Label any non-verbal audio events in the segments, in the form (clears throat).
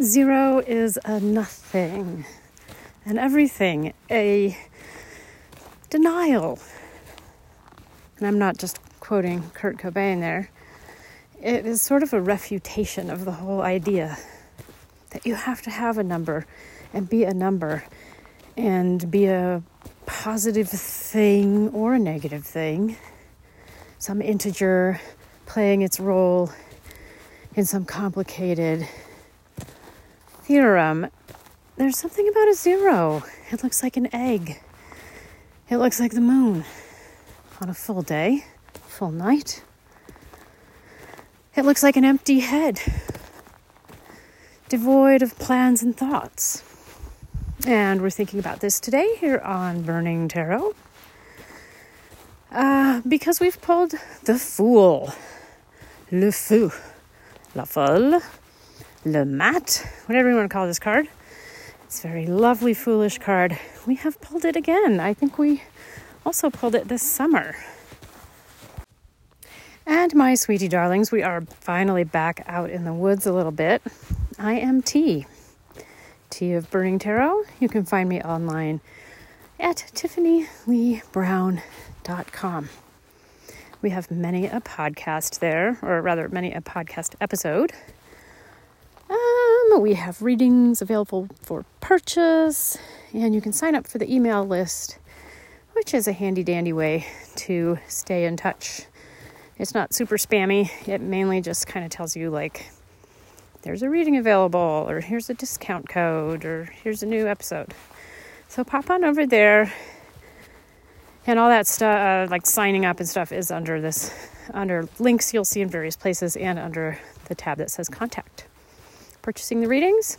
Zero is a nothing, and everything, a denial. And I'm not just quoting Kurt Cobain there. It is sort of a refutation of the whole idea that you have to have a number and be a number and be a positive thing or a negative thing, some integer playing its role in some complicated theorem. There's something about a zero. It looks like an egg. It looks like the moon on a full day, full night. It looks like an empty head, devoid of plans and thoughts. And we're thinking about this today here on Burning Tarot. Uh, because we've pulled the Fool, Le Fou, La Folle, Le Mat, whatever you want to call this card. It's a very lovely, foolish card. We have pulled it again. I think we also pulled it this summer. And my sweetie darlings, we are finally back out in the woods a little bit. I am T. T of Burning Tarot. You can find me online at tiffanyleebrown.com. We have many a podcast there, or rather, many a podcast episode. Um, we have readings available for purchase, and you can sign up for the email list, which is a handy dandy way to stay in touch. It's not super spammy, it mainly just kind of tells you, like, there's a reading available, or here's a discount code, or here's a new episode. So pop on over there, and all that stuff, uh, like signing up and stuff, is under this, under links you'll see in various places, and under the tab that says contact. Purchasing the readings,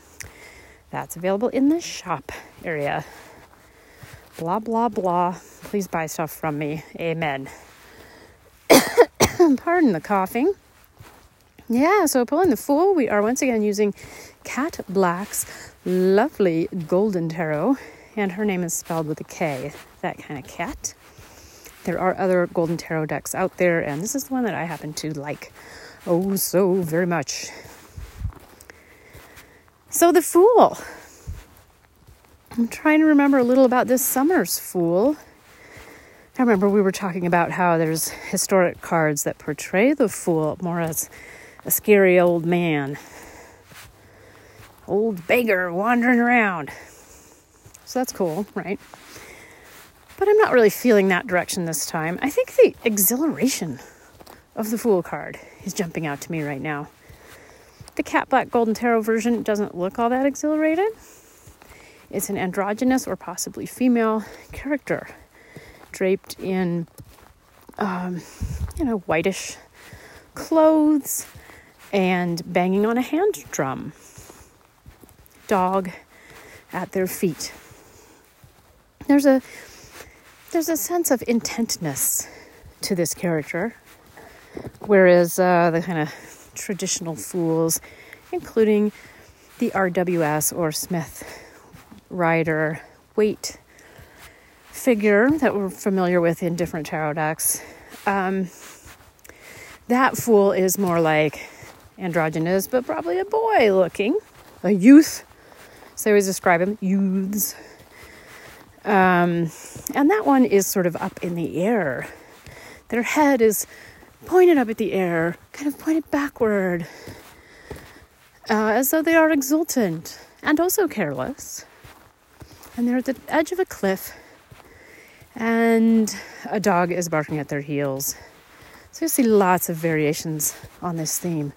that's available in the shop area. Blah, blah, blah. Please buy stuff from me. Amen. (coughs) Pardon the coughing. Yeah, so pulling the Fool, we are once again using Kat Black's lovely golden tarot, and her name is spelled with a K, that kind of cat. There are other golden tarot decks out there, and this is the one that I happen to like oh so very much. So, the Fool. I'm trying to remember a little about this summer's Fool. I remember we were talking about how there's historic cards that portray the Fool more as a scary old man, old beggar wandering around. So that's cool, right? But I'm not really feeling that direction this time. I think the exhilaration of the Fool card is jumping out to me right now. The Kat Black Golden Tarot version doesn't look all that exhilarated. It's an androgynous or possibly female character draped in, um, you know, whitish clothes and banging on a hand drum. Dog at their feet. There's a there's a sense of intentness to this character, whereas uh, the kind of traditional fools, including the RWS or Smith Rider Waite figure that we're familiar with in different tarot decks. Um, that fool is more like androgynous, but probably a boy looking, a youth. So I always describe him youths. Um, and that one is sort of up in the air. Their head is pointed up at the air, kind of pointed backward, uh, as though they are exultant and also careless. And they're at the edge of a cliff, and a dog is barking at their heels. So you'll see lots of variations on this theme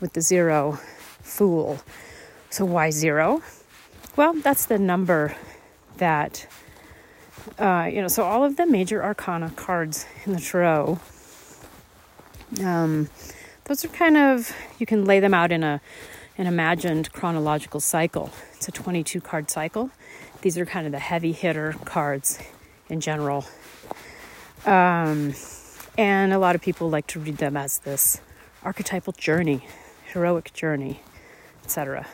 with the zero fool. So why zero? Well, that's the number that uh, you know. So all of the major arcana cards in the tarot, um, those are kind of you can lay them out in a an imagined chronological cycle. It's a 22 card cycle. These are kind of the heavy hitter cards in general. Um, and a lot of people like to read them as this archetypal journey heroic journey, etc.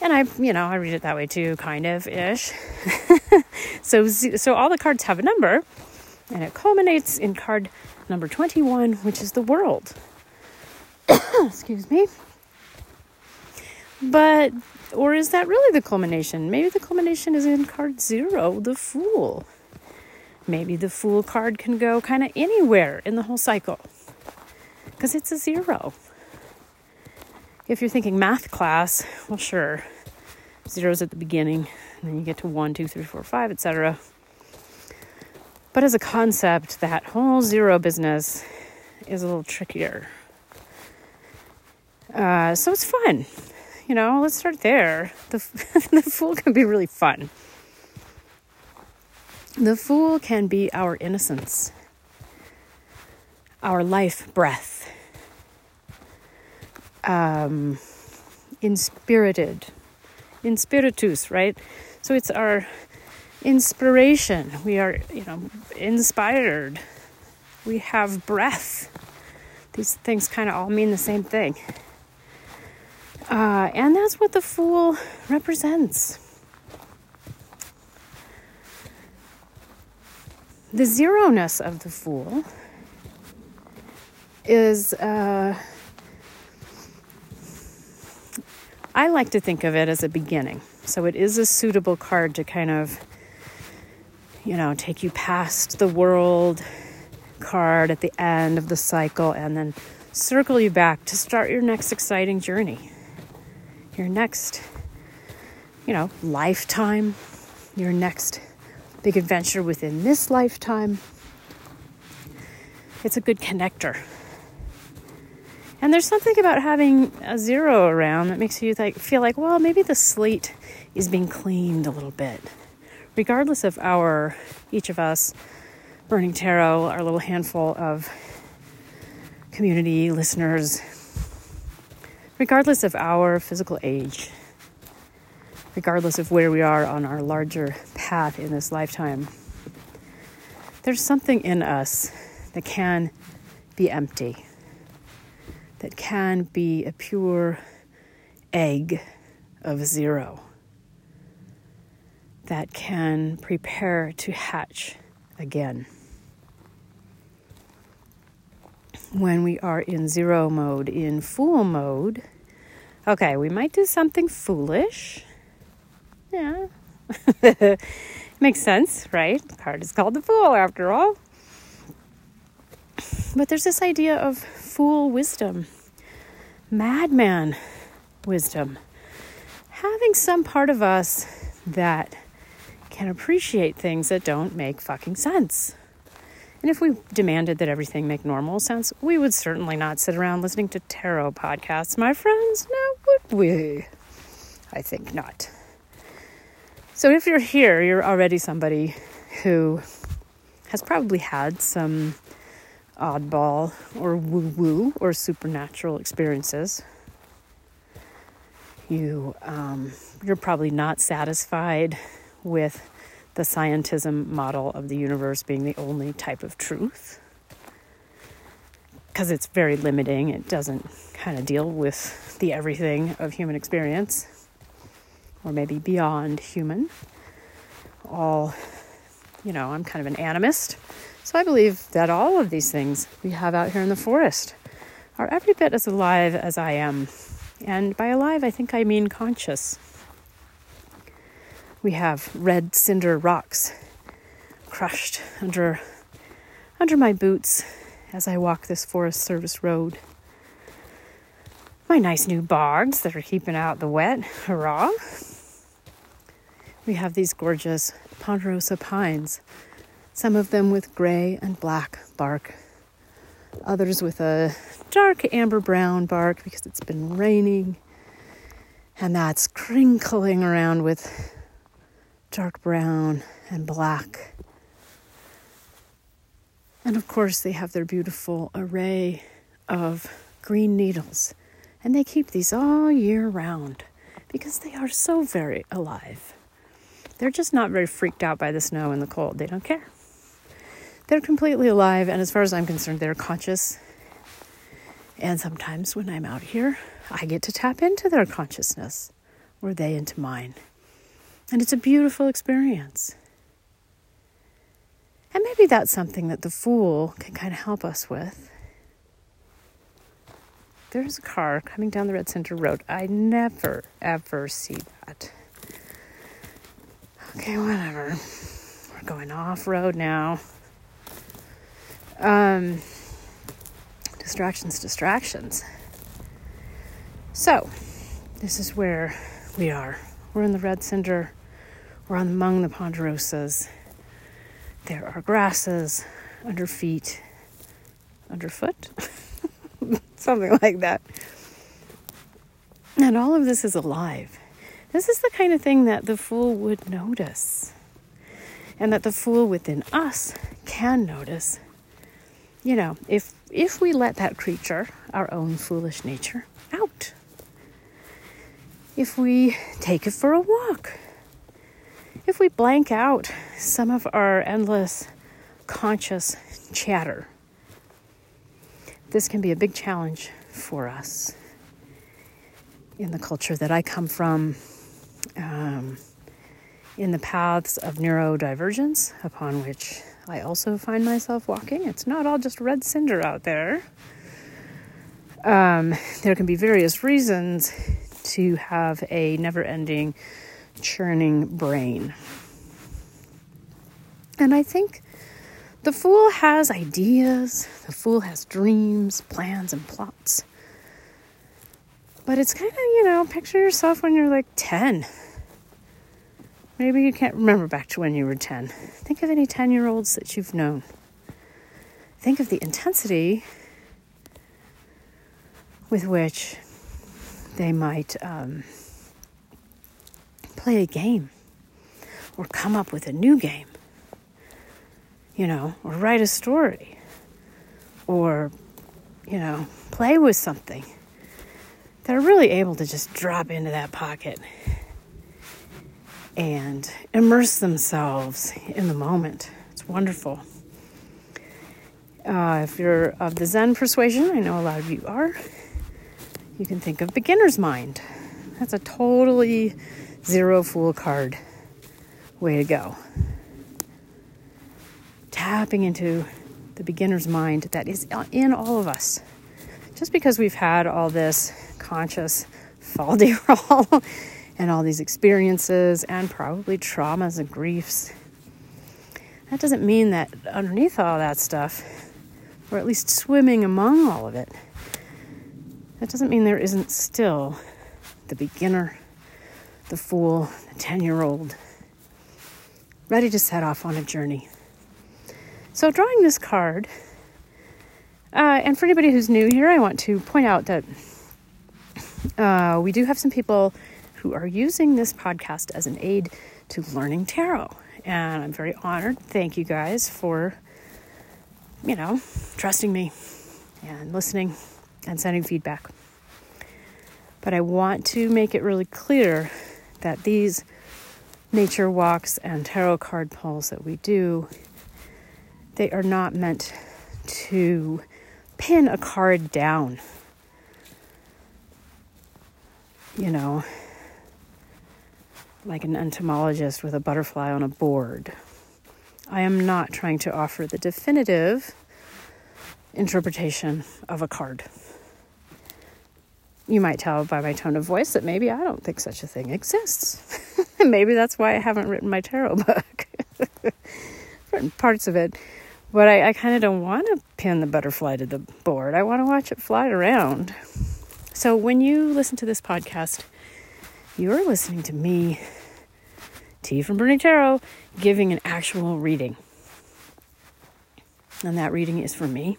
And I, you know, I read it that way too, kind of ish. (laughs) so, so all the cards have a number, and it culminates in card number 21, which is the world. (coughs) Excuse me. But, or is that really the culmination? Maybe the culmination is in card zero, the Fool. Maybe the Fool card can go kind of anywhere in the whole cycle because it's a zero. If you're thinking math class, well, sure, zeros at the beginning, and then you get to one, two, three, four, five, etc. But as a concept, that whole zero business is a little trickier. Uh, so it's fun. You know, let's start there. The, (laughs) the fool can be really fun. The fool can be our innocence, our life breath, um, inspirited, inspiritus, right? So it's our inspiration. We are, you know, inspired. We have breath. These things kind of all mean the same thing. Uh, and that's what the fool represents. The zero ness of the fool is, uh, I like to think of it as a beginning. So it is a suitable card to kind of, you know, take you past the world card at the end of the cycle and then circle you back to start your next exciting journey your next, you know, lifetime, your next big adventure within this lifetime. It's a good connector. And there's something about having a zero around that makes you like feel like, well, maybe the slate is being cleaned a little bit. Regardless of our each of us burning tarot, our little handful of community listeners regardless of our physical age, regardless of where we are on our larger path in this lifetime, there's something in us that can be empty, that can be a pure egg of zero, that can prepare to hatch again. when we are in zero mode. In fool mode, okay, we might do something foolish. Yeah. (laughs) Makes sense, right? The card is called the Fool after all. But there's this idea of fool wisdom, madman wisdom. Having some part of us that can appreciate things that don't make fucking sense. And if we demanded that everything make normal sense, we would certainly not sit around listening to tarot podcasts, my friends. Now, would we? I think not. So if you're here, you're already somebody who has probably had some oddball or woo woo or supernatural experiences. You, um, you're probably not satisfied with the scientism model of the universe being the only type of truth because it's very limiting. It doesn't kind of deal with the everything of human experience, or maybe beyond human. All, you know, I'm kind of an animist, so I believe that all of these things we have out here in the forest are every bit as alive as I am. And by alive, I think I mean conscious. We have red cinder rocks crushed under under my boots as I walk this Forest Service road. My nice new bogs that are keeping out the wet. Hurrah! We have these gorgeous ponderosa pines, some of them with gray and black bark, others with a dark amber brown bark because it's been raining, and that's crinkling around with dark brown and black. And of course, they have their beautiful array of green needles. And they keep these all year round because they are so very alive. They're just not very freaked out by the snow and the cold. They don't care. They're completely alive, and as far as I'm concerned, they're conscious. And sometimes when I'm out here, I get to tap into their consciousness or they into mine. And it's a beautiful experience. And maybe that's something that the Fool can kind of help us with. there's a car coming down the Red Cinder Road. I never, ever see that. Okay, whatever. We're going off road now. Um, distractions, distractions. So, this is where we are. We're in the Red Cinder. We're among the ponderosas. There are grasses under feet, underfoot, (laughs) something like that. And all of this is alive. This is the kind of thing that the fool would notice, and that the fool within us can notice. You know, if if we let that creature, our own foolish nature, out. If we take it for a walk. If we blank out some of our endless conscious chatter. This can be a big challenge for us in the culture that I come from, um, in the paths of neurodivergence upon which I also find myself walking. It's not all just red cinder out there. Um, there can be various reasons to have a never ending, churning brain. And I think the fool has ideas, the fool has dreams, plans, and plots. But it's kind of, you know, picture yourself when you're like 10 Maybe you can't remember back to when you were 10. Think of any 10 year olds that you've known. Think of the intensity with which they might um, play a game or come up with a new game, you know, or write a story or, you know, play with something. They're really able to just drop into that pocket and immerse themselves in the moment. It's wonderful. Uh, if you're of the Zen persuasion, I know a lot of you are, you can think of beginner's mind. That's a totally zero fool card way to go. Tapping into the beginner's mind that is in all of us. Just because we've had all this conscious (laughs) fall (laughs) roll and all these experiences and probably traumas and griefs. That doesn't mean that underneath all that stuff, or at least swimming among all of it, that doesn't mean there isn't still the beginner, the fool, the 10 year old, ready to set off on a journey. So, drawing this card, uh, and for anybody who's new here, I want to point out that uh, we do have some people who are using this podcast as an aid to learning tarot. And I'm very honored. Thank you guys for, you know, trusting me and listening and sending feedback. But I want to make it really clear that these nature walks and tarot card pulls that we do, they are not meant to pin a card down. You know, like an entomologist with a butterfly on a board. I am not trying to offer the definitive interpretation of a card. You might tell by my tone of voice that maybe I don't think such a thing exists. (laughs) maybe that's why I haven't written my tarot (laughs) book. written parts of it. But I, I kind of don't want to pin the butterfly to the board. I want to watch it fly around. So when you listen to this podcast, you're listening to me T from Burning Tarot, giving an actual reading. And that reading is for me,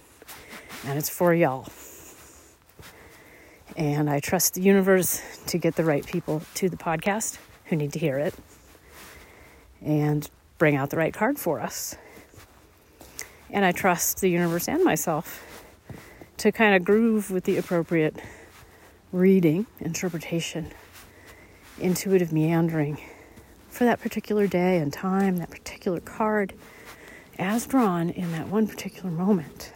and it's for y'all. And I trust the universe to get the right people to the podcast who need to hear it and bring out the right card for us. And I trust the universe and myself to kind of groove with the appropriate reading, interpretation, intuitive meandering for that particular day and time, that particular card, as drawn in that one particular moment.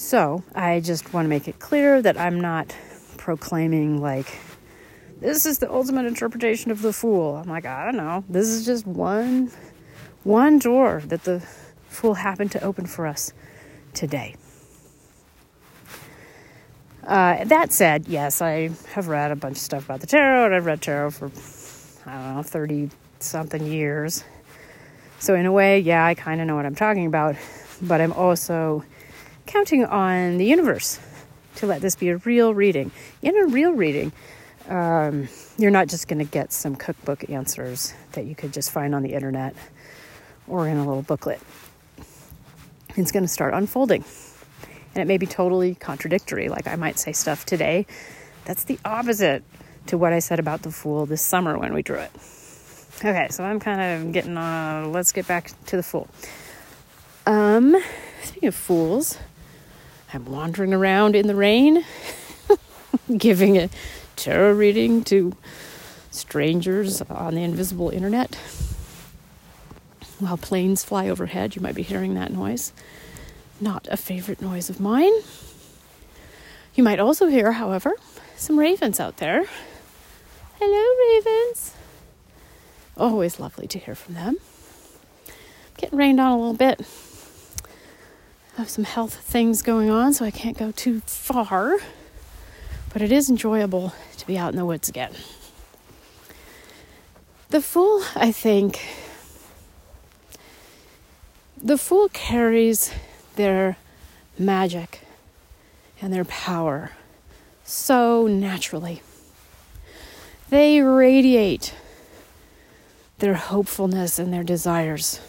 So, I just want to make it clear that I'm not proclaiming, like, this is the ultimate interpretation of the fool. I'm like, I don't know. This is just one one door that the fool happened to open for us today. Uh, that said, yes, I have read a bunch of stuff about the tarot, and I've read tarot for, I don't know, 30 something years. So, in a way, yeah, I kind of know what I'm talking about, but I'm also counting on the universe to let this be a real reading. In a real reading, um, you're not just going to get some cookbook answers that you could just find on the internet or in a little booklet. It's going to start unfolding. And it may be totally contradictory. Like I might say stuff today that's the opposite to what I said about the fool this summer when we drew it. Okay, so I'm kind of getting on. Uh, let's get back to the fool. Um, speaking of fools, I'm wandering around in the rain, (laughs) giving a tarot reading to strangers on the invisible internet. While planes fly overhead, you might be hearing that noise. Not a favorite noise of mine. You might also hear, however, some ravens out there. Hello, ravens. Always lovely to hear from them. Getting rained on a little bit. Have some health things going on, so I can't go too far. But it is enjoyable to be out in the woods again. The Fool, I think, the Fool carries their magic and their power so naturally. They radiate their hopefulness and their desires.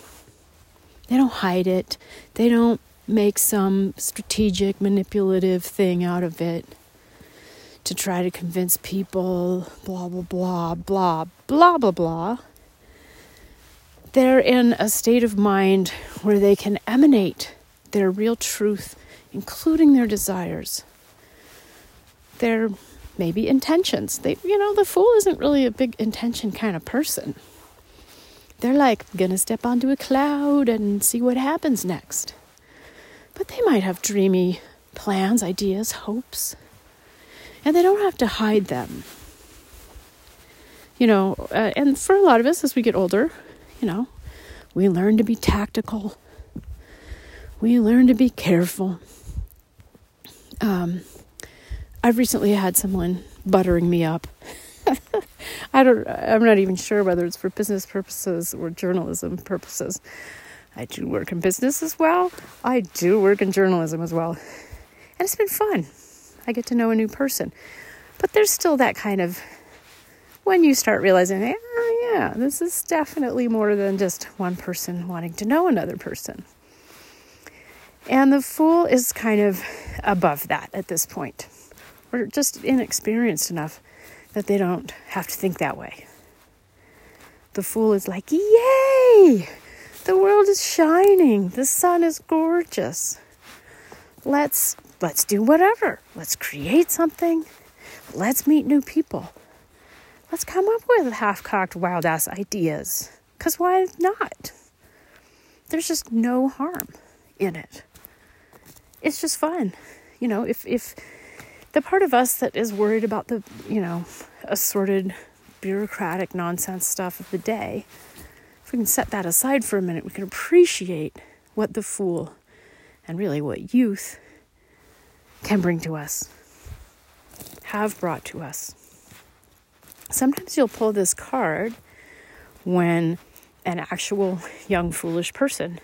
They don't hide it, they don't make some strategic, manipulative thing out of it to try to convince people, blah, blah, blah, blah, blah, blah, blah. They're in a state of mind where they can emanate their real truth, including their desires, their maybe intentions. They, you know, the fool isn't really a big intention kind of person. They're like, gonna step onto a cloud and see what happens next. But they might have dreamy plans, ideas, hopes and they don't have to hide them. You know, uh, and for a lot of us as we get older, you know, we learn to be tactical, we learn to be careful. Um, I've recently had someone buttering me up. (laughs) I don't I'm not even sure whether it's for business purposes or journalism purposes. I do work in business as well. I do work in journalism as well. And it's been fun. I get to know a new person. But there's still that kind of when you start realizing, oh, yeah, this is definitely more than just one person wanting to know another person. And the fool is kind of above that at this point, We're just inexperienced enough that they don't have to think that way. The fool is like, Yay! The world is shining. The sun is gorgeous. Let's let's do whatever. Let's create something. Let's meet new people. Let's come up with half cocked, wild ass ideas. Because why not? There's just no harm in it. It's just fun. You know, if, if the part of us that is worried about the, you know, assorted bureaucratic nonsense stuff of the day, if we can set that aside for a minute, we can appreciate what the fool and really what youth can bring to us, have brought to us. Sometimes you'll pull this card when an actual young foolish person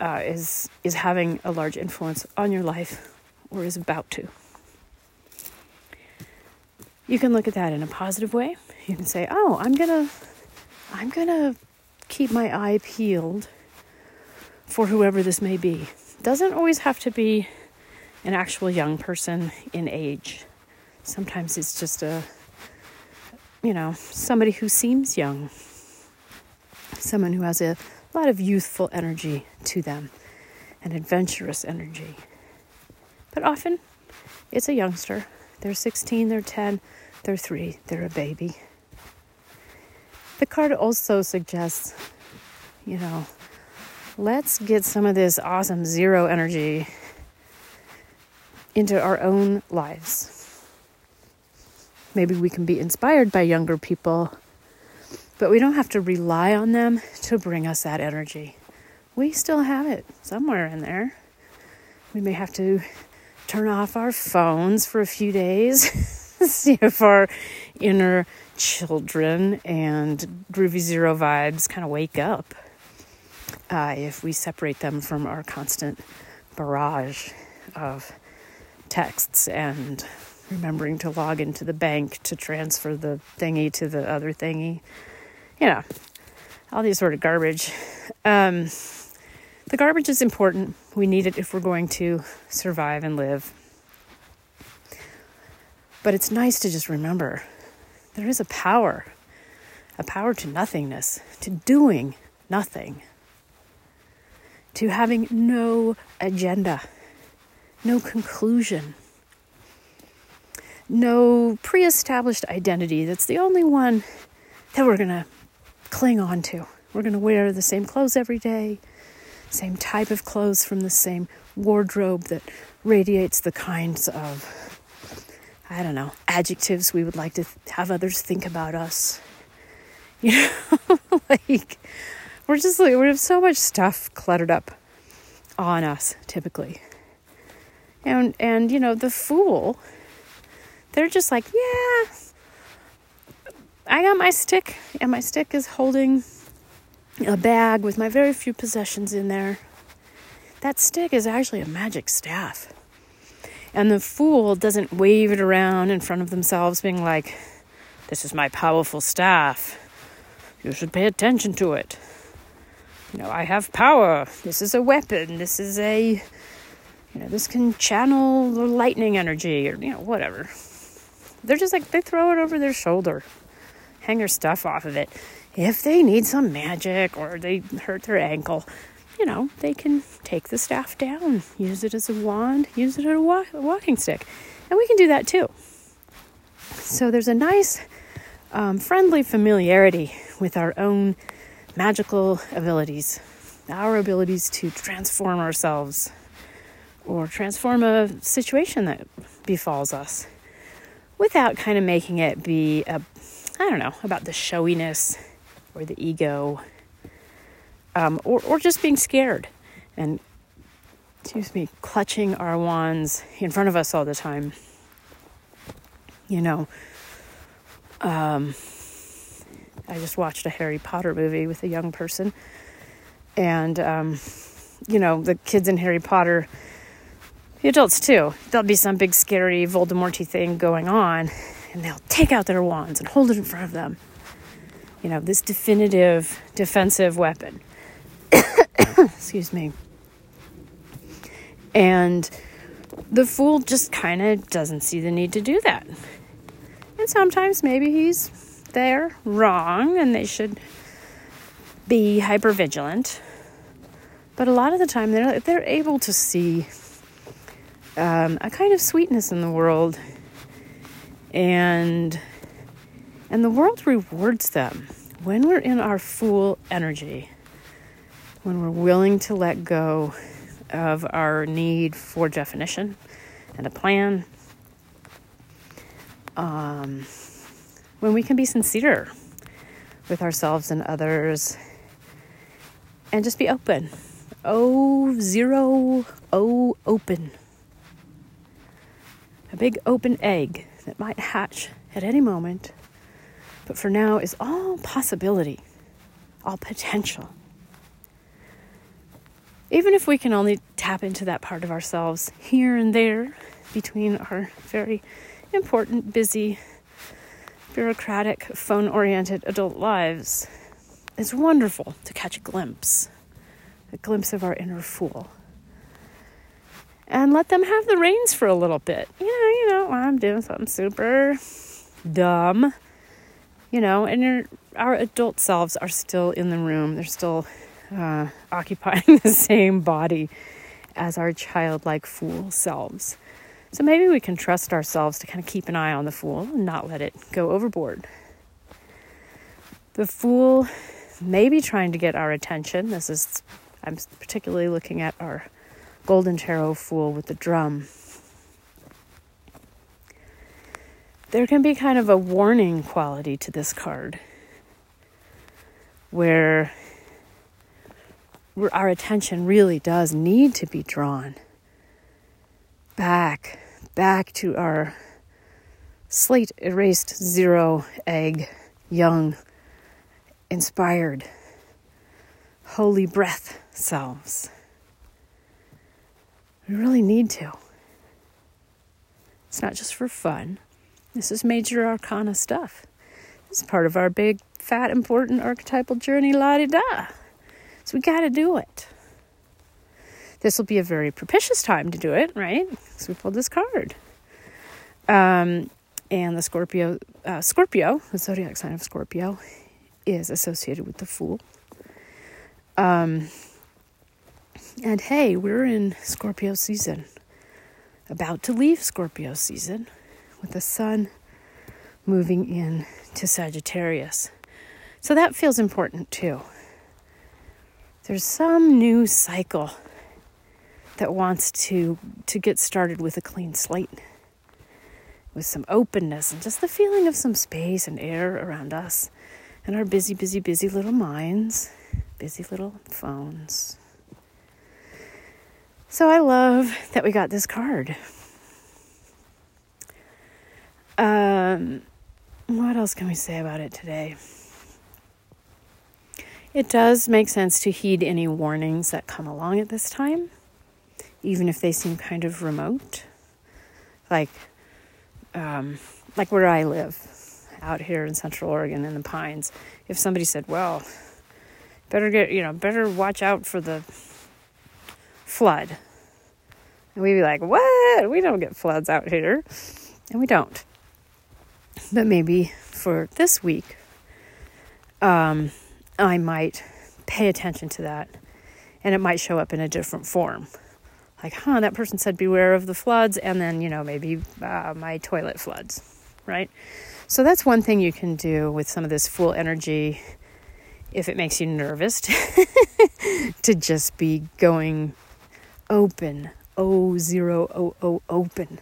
uh, is is having a large influence on your life or is about to. You can look at that in a positive way. You can say, "Oh, I'm gonna, I'm gonna keep my eye peeled for whoever this may be." Doesn't always have to be an actual young person in age. Sometimes it's just a, you know, somebody who seems young, someone who has a lot of youthful energy to them, an adventurous energy. But often it's a youngster. They're 16, they're 10, they're 3, they're a baby. The card also suggests, you know, let's get some of this awesome zero energy into our own lives. Maybe we can be inspired by younger people, but we don't have to rely on them to bring us that energy. We still have it somewhere in there. We may have to turn off our phones for a few days, (laughs) see if our inner children and groovy zero vibes kind of wake up. Uh, if we separate them from our constant barrage of texts and remembering to log into the bank to transfer the thingy to the other thingy, you know, all these sort of garbage. Um, the garbage is important. We need it if we're going to survive and live. But it's nice to just remember there is a power, a power to nothingness, to doing nothing, to having no agenda, no conclusion, no pre established identity that's the only one that we're going to cling on to. We're going to wear the same clothes every day, same type of clothes from the same wardrobe that radiates the kinds of I don't know, adjectives we would like to th- have others think about us. (laughs) You know, (laughs) like we're just like we have so much stuff cluttered up on us typically. And and you know, the fool they're just like, yeah, I got my stick and my stick is holding a bag with my very few possessions in there. That stick is actually a magic staff. And the fool doesn't wave it around in front of themselves, being like, This is my powerful staff. You should pay attention to it. You know, I have power. This is a weapon. This is a, you know, this can channel the lightning energy or, you know, whatever. They're just like, they throw it over their shoulder, hang their stuff off of it. If they need some magic or they hurt their ankle, you know, they can take the staff down, use it as a wand, use it as a, wa- a walking stick. And we can do that too. So there's a nice, um, friendly familiarity with our own magical abilities, our abilities to transform ourselves or transform a situation that befalls us without kind of making it be a, I don't know, about the showiness or the ego um, or, or just being scared and, excuse me, clutching our wands in front of us all the time. You know, um, I just watched a Harry Potter movie with a young person, and, um, you know, the kids in Harry Potter, the adults too, there'll be some big scary Voldemorty thing going on, and they'll take out their wands and hold it in front of them. You know, this definitive defensive weapon. (coughs) Excuse me. And the fool just kind of doesn't see the need to do that. And sometimes maybe he's there wrong and they should be hyper vigilant. But a lot of the time they're, they're able to see um, a kind of sweetness in the world. And and the world rewards them when we're in our fool energy when we're willing to let go of our need for definition and a plan, um, when we can be sincere with ourselves and others and just be open. Oh, zero, oh, open. A big open egg that might hatch at any moment, but for now is all possibility, all potential even if we can only tap into that part of ourselves here and there between our very important, busy, bureaucratic, phone oriented adult lives, it's wonderful to catch a glimpse, a glimpse of our inner fool. And let them have the reins for a little bit. Yeah, you know, I'm doing something super dumb, you know, and your, our adult selves are still in the room. They're still uh, (laughs) occupying the same body as our childlike fool selves. So maybe we can trust ourselves to kind of keep an eye on the fool and not let it go overboard. The fool may be trying to get our attention. This is, I'm particularly looking at our Golden Tarot Fool with the drum. There can be kind of a warning quality to this card where our attention really does need to be drawn back, back to our slate erased zero egg, young, inspired, holy breath selves. We really need to. It's not just for fun. This is major arcana stuff. Is part of our big, fat, important archetypal journey, la di da. So we got to do it. This will be a very propitious time to do it, right? So we pulled this card. Um, and the Scorpio, uh, Scorpio, the zodiac sign of Scorpio, is associated with the Fool. Um, and hey, we're in Scorpio season, about to leave Scorpio season, with the sun moving in to Sagittarius. So that feels important too. There's some new cycle that wants to to get started with a clean slate with some openness and just the feeling of some space and air around us and our busy busy busy little minds busy little phones. So i love that we got this card. Um, what else can we say about it today it does make sense to heed any warnings that come along at this time even if they seem kind of remote. Like, um, like where I live, out here in Central Oregon in the pines. If somebody said, "Well, better get you know, better watch out for the flood," and we'd be like, "What? We don't get floods out here," and we don't. But maybe for this week, um, I might pay attention to that, and it might show up in a different form like, huh, that person said beware of the floods, and then, you know, maybe uh, my toilet floods, right? So that's one thing you can do with some of this full energy if it makes you nervous (laughs) to just be going open, O zero O O open.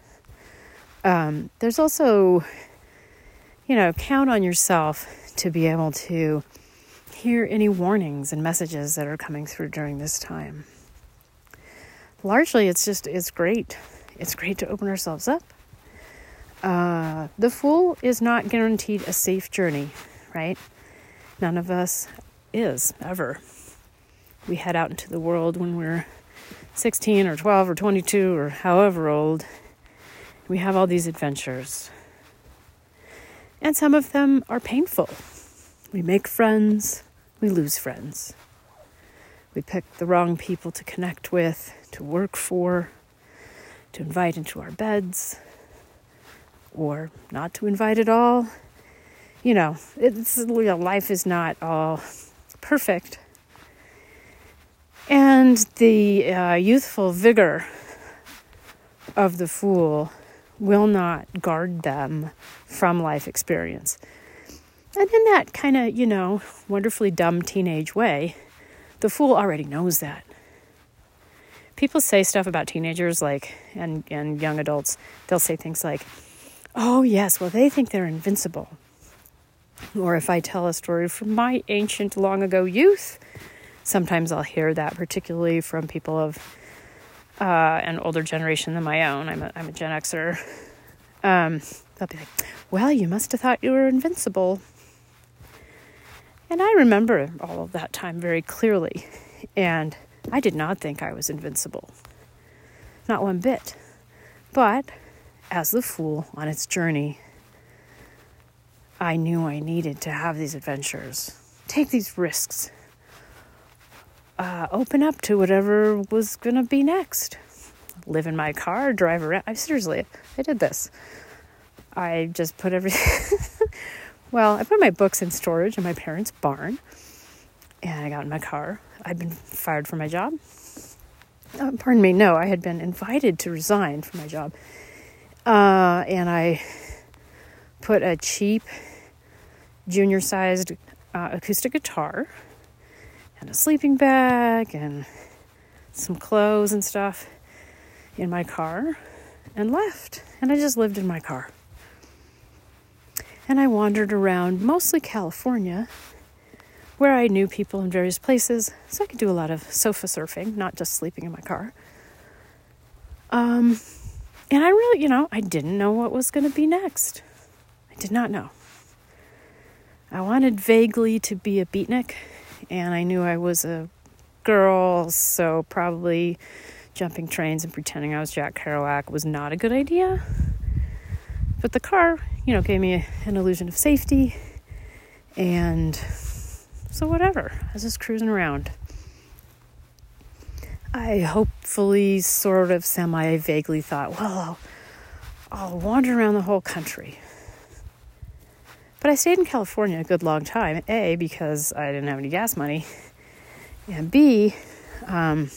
Um, there's also, you know, count on yourself to be able to hear any warnings and messages that are coming through during this time. Largely it's just it's great. It's great to open ourselves up. Uh, the fool is not guaranteed a safe journey right? None of us is ever. We head out into the world when we're 16 or 12 or 22 or however old. We have all these adventures. And some of them are painful. We make friends we lose friends we pick the wrong people to connect with, to work for, to invite into our beds, or not to invite at all. You know, it's you know, life is not all perfect. And the uh, youthful vigor of the fool will not guard them from life experience. And in that kind of, you know, wonderfully dumb teenage way, the fool already knows that. People say stuff about teenagers like and and young adults. They'll say things like, "Oh, yes, well they think they're invincible." Or if I tell a story from my ancient long ago youth, sometimes I'll hear that particularly from people of uh, an older generation than my own. I'm a, I'm a Gen Xer. Um, they'll be like, "Well, you must have thought you were invincible." And I remember all of that time very clearly. And I did not think I was invincible. Not one bit. But as the fool on its journey, I knew I needed to have these adventures, take these risks, uh, open up to whatever was going to be next. Live in my car, drive around. I seriously, I did this. I just put everything. (laughs) Well, I put my books in storage in my parents' barn, and I got in my car. I'd been fired from my job. Uh, pardon me, no, I had been invited to resign from my job. Uh, and I put a cheap, junior sized uh, acoustic guitar and a sleeping bag and some clothes and stuff in my car and left. And I just lived in my car and I wandered around mostly California, where I knew people in various places, so I could do a lot of sofa surfing, not just sleeping in my car. Um, And I really, you know, I didn't know what was going to be next. I did not know. I wanted vaguely to be a beatnik, and I knew I was a girl, so probably jumping trains and pretending I was Jack Kerouac was not a good idea. But the car, you know, gave me an illusion of safety, and so whatever. I was just cruising around. I hopefully, sort of, semi vaguely thought, well, I'll, I'll wander around the whole country. But I stayed in California a good long time. A, because I didn't have any gas money. And B, um,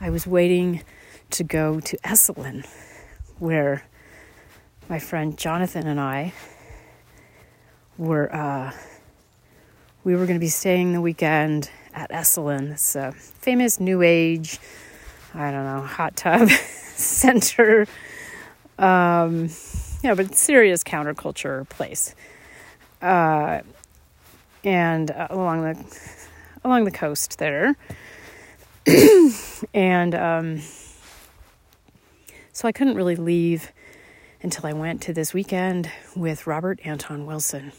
I was waiting to go to Esalen, where my friend Jonathan and I were, uh, we were going to be staying the weekend at Esalen, this uh, famous New Age, I don't know, hot tub (laughs) center. Um, yeah, but serious counterculture place. Uh, and uh, along the along the coast there. (clears throat) and um, so I couldn't really leave until I went to this weekend with Robert Anton Wilson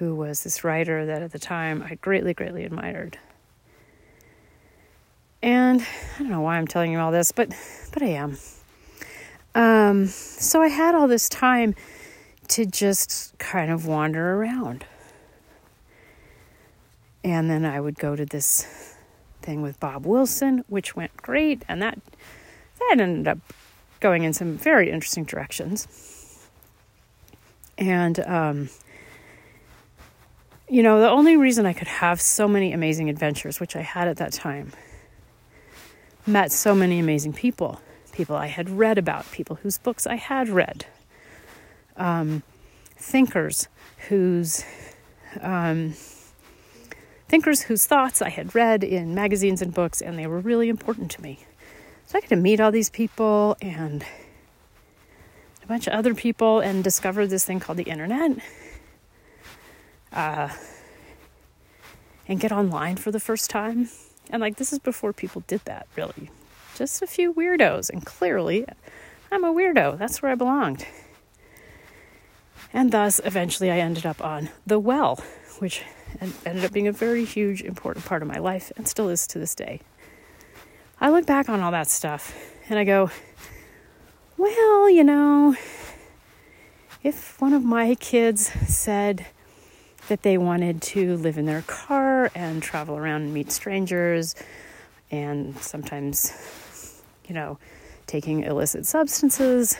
who was this writer that at the time I greatly, greatly admired. And I don't know why I'm telling you all this, but but I am. Um, so I had all this time to just kind of wander around. And then I would go to this thing with Bob Wilson, which went great, and that that ended up going in some very interesting directions. And um, you know, the only reason I could have so many amazing adventures, which I had at that time, met so many amazing people, people I had read about, people whose books I had read, um, thinkers whose um, thinkers whose thoughts I had read in magazines and books, and they were really important to me. So I got to meet all these people and a bunch of other people and discover this thing called the internet uh, and get online for the first time. And like, this is before people did that, really. Just a few weirdos. And clearly, I'm a weirdo. That's where I belonged. And thus, eventually, I ended up on The Well, which ended up being a very huge, important part of my life and still is to this day. I look back on all that stuff and I go, well, you know, if one of my kids said, that they wanted to live in their car and travel around and meet strangers and sometimes, you know, taking illicit substances,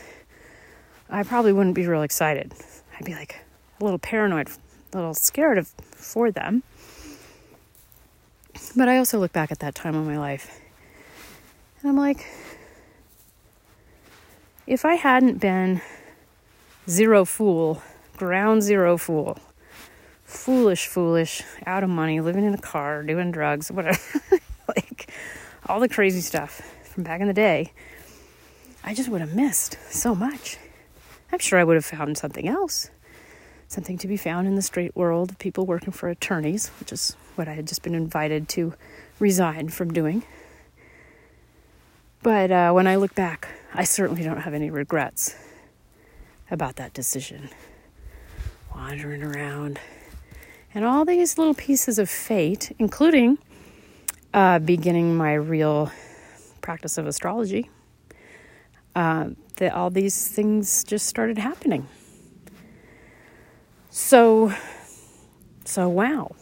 I probably wouldn't be real excited. I'd be like a little paranoid, a little scared of for them. But I also look back at that time of my life and I'm like, if I hadn't been zero fool, ground zero fool, foolish, foolish, out of money, living in a car, doing drugs, whatever. (laughs) like all the crazy stuff from back in the day. I just would have missed so much. I'm sure I would have found something else. Something to be found in the straight world of people working for attorneys, which is what I had just been invited to resign from doing. But uh, when I look back, I certainly don't have any regrets about that decision. Wandering around, and all these little pieces of fate, including uh, beginning my real practice of astrology, uh, that all these things just started happening. So, so wow.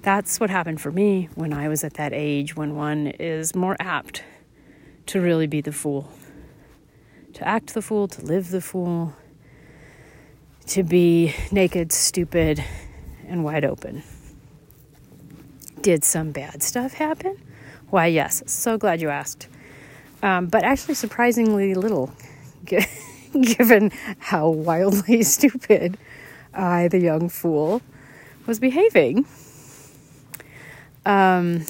That's what happened for me when I was at that age when one is more apt to really be the fool, to act the fool, to live the fool, to be naked, stupid, and wide open. Did some bad stuff happen? Why, yes. So glad you asked. Um, but actually, surprisingly little, (laughs) given how wildly (laughs) stupid I, the young fool, was behaving. Um,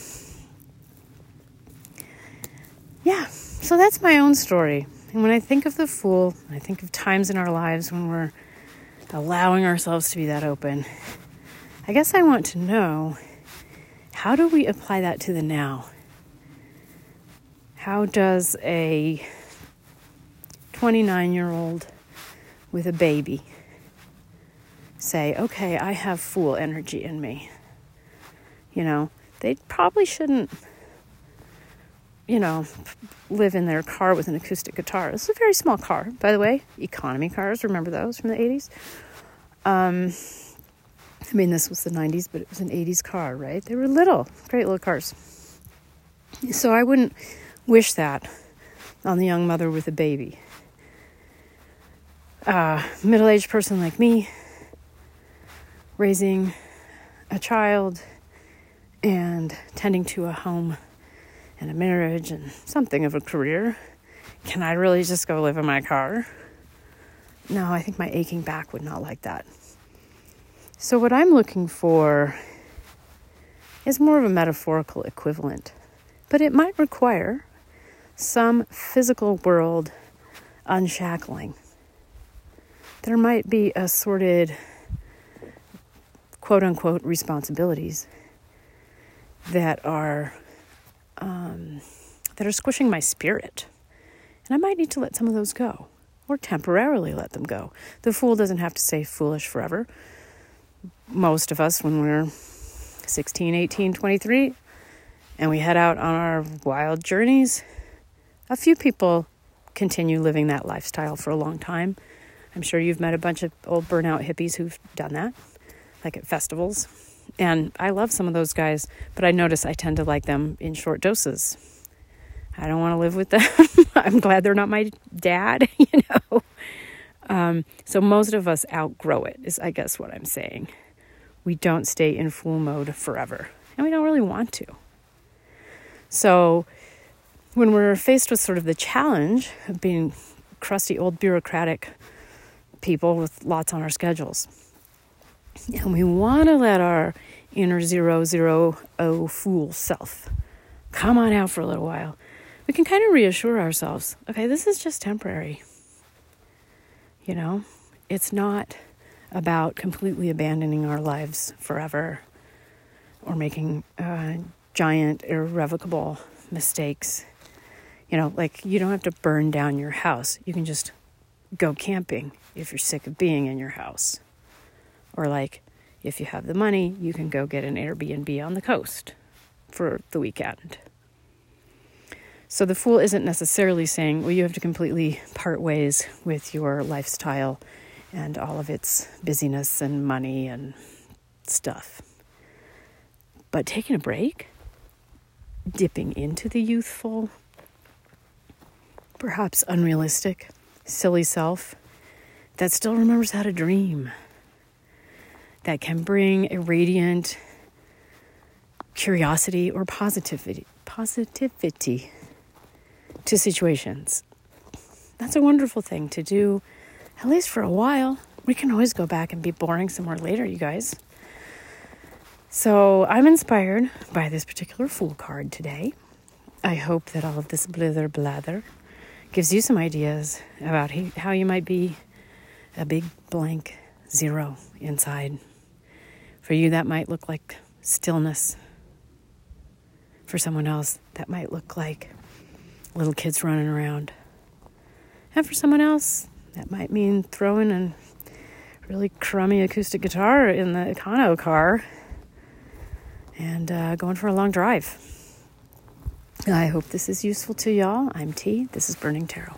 yeah, so that's my own story. And when I think of the fool, I think of times in our lives when we're allowing ourselves to be that open I guess I want to know how do we apply that to the now? How does a 29 year old with a baby say, okay, I have fool energy in me. You know, they probably shouldn't, you know, live in their car with an acoustic guitar. Is a very small car, by the way. Economy cars, remember those from the 80s? Um, I mean, this was the 90s, but it was an 80s car, right? They were little, great little cars. So I wouldn't wish that on the young mother with a baby. Uh, middle aged person like me, raising a child and tending to a home and a marriage and something of a career. Can I really just go live in my car? No, I think my aching back would not like that. So, what I'm looking for is more of a metaphorical equivalent, but it might require some physical world unshackling. There might be assorted quote unquote responsibilities that are um, that are squishing my spirit. And I might need to let some of those go or temporarily let them go. The fool doesn't have to stay foolish forever. Most of us, when we're 16, 18, 23, and we head out on our wild journeys, a few people continue living that lifestyle for a long time. I'm sure you've met a bunch of old burnout hippies who've done that like at festivals. And I love some of those guys, but I notice I tend to like them in short doses. I don't want to live with (laughs) them. I'm glad they're not my dad, (laughs) you know. Um, so most of us outgrow it, is I guess what I'm saying. We don't stay in full mode forever, and we don't really want to. So when we're faced with sort of the challenge of being crusty old bureaucratic people with lots on our schedules, and we want to let our inner zero, zero, oh fool self come on out for a little while. We can kind of reassure ourselves okay, this is just temporary. You know, it's not about completely abandoning our lives forever or making uh, giant, irrevocable mistakes. You know, like you don't have to burn down your house. You can just go camping if you're sick of being in your house. Or, like, if you have the money, you can go get an Airbnb on the coast for the weekend. So the fool isn't necessarily saying, well, you have to completely part ways with your lifestyle and all of its busyness and money and stuff. But taking a break, dipping into the youthful, perhaps unrealistic, silly self that still remembers how to dream that can bring a radiant curiosity or positivity positivity to situations. That's a wonderful thing to do at least for a while. We can always go back and be boring somewhere later, you guys. So, I'm inspired by this particular Fool card today. I hope that all of this blither blather gives you some ideas about how you might be a big blank zero inside. For you, that might look like stillness. For someone else, that might look like little kids running around. And for someone else, that might mean throwing a really crummy acoustic guitar in the Econo car and uh, going for a long drive. I hope this is useful to y'all. I'm T. This is Burning Tarot.